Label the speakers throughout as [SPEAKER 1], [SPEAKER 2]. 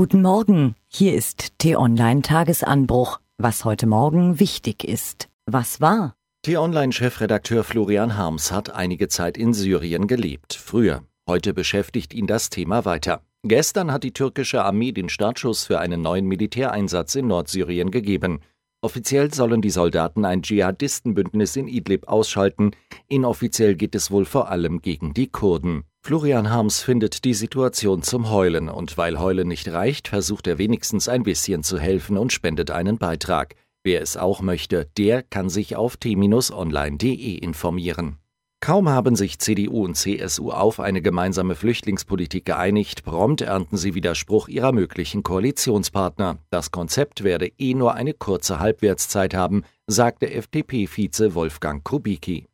[SPEAKER 1] Guten Morgen, hier ist T-Online Tagesanbruch. Was heute Morgen wichtig ist. Was war?
[SPEAKER 2] T-Online-Chefredakteur Florian Harms hat einige Zeit in Syrien gelebt. Früher. Heute beschäftigt ihn das Thema weiter. Gestern hat die türkische Armee den Startschuss für einen neuen Militäreinsatz in Nordsyrien gegeben. Offiziell sollen die Soldaten ein Dschihadistenbündnis in Idlib ausschalten, inoffiziell geht es wohl vor allem gegen die Kurden. Florian Harms findet die Situation zum Heulen und weil Heulen nicht reicht, versucht er wenigstens ein bisschen zu helfen und spendet einen Beitrag. Wer es auch möchte, der kann sich auf t-online.de informieren. Kaum haben sich CDU und CSU auf eine gemeinsame Flüchtlingspolitik geeinigt, prompt ernten sie Widerspruch ihrer möglichen Koalitionspartner. Das Konzept werde eh nur eine kurze Halbwertszeit haben, sagte FDP-Vize Wolfgang Kubicki.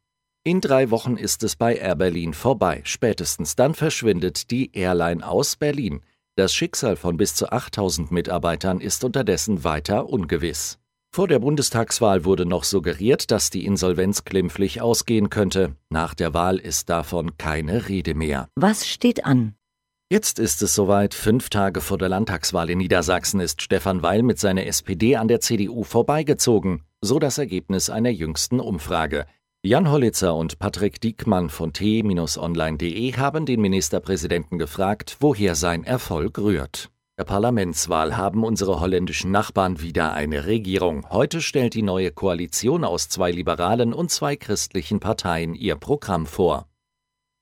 [SPEAKER 2] In drei Wochen ist es bei Air Berlin vorbei. Spätestens dann verschwindet die Airline aus Berlin. Das Schicksal von bis zu 8000 Mitarbeitern ist unterdessen weiter ungewiss. Vor der Bundestagswahl wurde noch suggeriert, dass die Insolvenz klimpflich ausgehen könnte. Nach der Wahl ist davon keine Rede mehr.
[SPEAKER 1] Was steht an?
[SPEAKER 2] Jetzt ist es soweit. Fünf Tage vor der Landtagswahl in Niedersachsen ist Stefan Weil mit seiner SPD an der CDU vorbeigezogen. So das Ergebnis einer jüngsten Umfrage. Jan Hollitzer und Patrick Diekmann von t-online.de haben den Ministerpräsidenten gefragt, woher sein Erfolg rührt der Parlamentswahl haben unsere holländischen Nachbarn wieder eine Regierung. Heute stellt die neue Koalition aus zwei liberalen und zwei christlichen Parteien ihr Programm vor.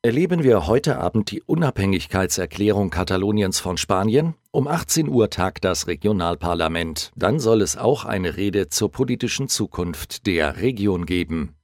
[SPEAKER 2] Erleben wir heute Abend die Unabhängigkeitserklärung Kataloniens von Spanien? Um 18 Uhr tagt das Regionalparlament. Dann soll es auch eine Rede zur politischen Zukunft der Region geben.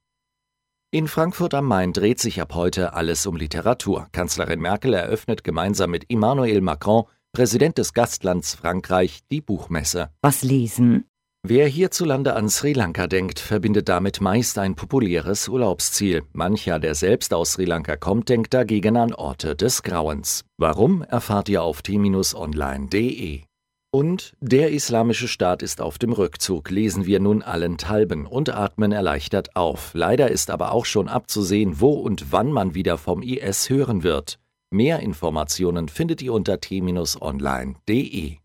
[SPEAKER 2] In Frankfurt am Main dreht sich ab heute alles um Literatur. Kanzlerin Merkel eröffnet gemeinsam mit Emmanuel Macron Präsident des Gastlands Frankreich, die Buchmesse.
[SPEAKER 1] Was lesen?
[SPEAKER 2] Wer hierzulande an Sri Lanka denkt, verbindet damit meist ein populäres Urlaubsziel. Mancher, der selbst aus Sri Lanka kommt, denkt dagegen an Orte des Grauens. Warum, erfahrt ihr auf t-online.de. Und der Islamische Staat ist auf dem Rückzug, lesen wir nun allenthalben und atmen erleichtert auf. Leider ist aber auch schon abzusehen, wo und wann man wieder vom IS hören wird. Mehr Informationen findet ihr unter t-online.de.